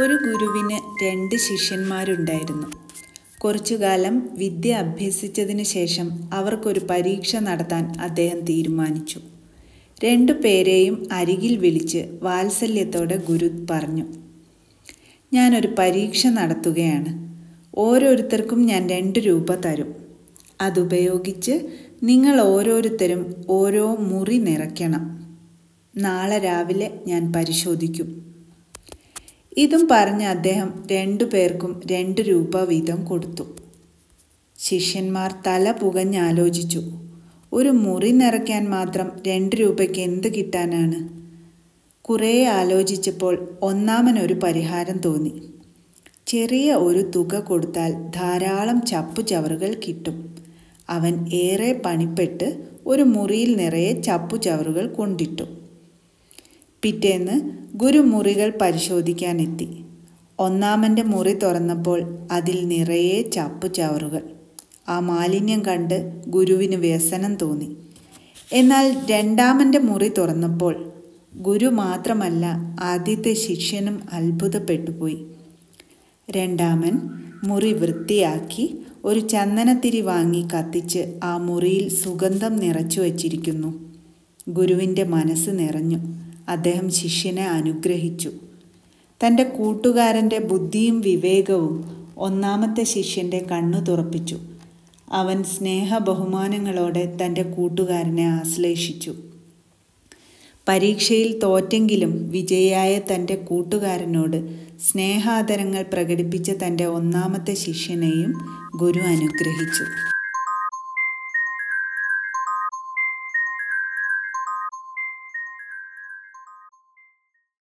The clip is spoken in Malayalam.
ഒരു ഗുരുവിന് രണ്ട് ശിഷ്യന്മാരുണ്ടായിരുന്നു. കുറച്ചുകാലം വിദ്യ അഭ്യസിച്ചതിന് ശേഷം അവർക്കൊരു പരീക്ഷ നടത്താൻ അദ്ദേഹം തീരുമാനിച്ചു. രണ്ടു പേരെയും അരികിൽ വിളിച്ച് വാത്സല്യത്തോടെ ഗുരു പറഞ്ഞു ഞാനൊരു പരീക്ഷ നടത്തുകയാണ്. ഓരോരുത്തർക്കും ഞാൻ രണ്ട് രൂപ തരും. അതുപയോഗിച്ച് നിങ്ങൾ ഓരോരുത്തരും ഓരോ മുറി നിറയ്ക്കണം. നാളെ രാവിലെ ഞാൻ പരിശോധിക്കും. ഇതും പറഞ്ഞ് അദ്ദേഹം രണ്ടു പേർക്കും രണ്ട് രൂപ വീതം കൊടുത്തു. ശിഷ്യന്മാർ തല പുകഞ്ഞാലോചിച്ചു. ഒരു മുറി നിറയ്ക്കാൻ മാത്രം രണ്ട് രൂപയ്ക്ക് എന്ത് കിട്ടാനാണ്? കുറേ ആലോചിച്ചപ്പോൾ ഒന്നാമനൊരു പരിഹാരം തോന്നി. ചെറിയ ഒരു തുക കൊടുത്താൽ ധാരാളം ചപ്പുചവറുകൾ കിട്ടും. അവൻ ഏറെ പണിപ്പെട്ട് ഒരു മുറിയിൽ നിറയെ ചപ്പുചവറുകൾ കൊണ്ടിട്ടു. പിറ്റേന്ന് ഗുരു മുറികൾ പരിശോധിക്കാനെത്തി. ഒന്നാമന്റെ മുറി തുറന്നപ്പോൾ അതിൽ നിറയെ ചപ്പുചവറുകൾ. ആ മാലിന്യം കണ്ട് ഗുരുവിന് വ്യസനം തോന്നി. എന്നാൽ രണ്ടാമന്റെ മുറി തുറന്നപ്പോൾ ഗുരു മാത്രമല്ല ആദ്യത്തെ ശിഷ്യനും അത്ഭുതപ്പെട്ടുപോയി. രണ്ടാമൻ മുറി വൃത്തിയാക്കി ഒരു ചന്ദനത്തിരി വാങ്ങി കത്തിച്ച് ആ മുറിയിൽ സുഗന്ധം നിറച്ചു വച്ചിരിക്കുന്നു ഗുരുവിന്റെ മനസ്സ് നിറഞ്ഞു. അദ്ദേഹം ശിഷ്യനെ അനുഗ്രഹിച്ചു. തന്റെ കൂട്ടുകാരന്റെ ബുദ്ധിയും വിവേകവും ഒന്നാമത്തെ ശിഷ്യന്റെ കണ്ണു തുറപ്പിച്ചു. അവൻ സ്നേഹ ബഹുമാനങ്ങളോടെ തന്റെ കൂട്ടുകാരനെ ആശ്ലേഷിച്ചു. പരീക്ഷയിൽ തോറ്റെങ്കിലും വിജയിയായ തന്റെ കൂട്ടുകാരനോട് സ്നേഹാദരങ്ങൾ പ്രകടിപ്പിച്ച തന്റെ ഒന്നാമത്തെ ശിഷ്യനെയും ഗുരു അനുഗ്രഹിച്ചു.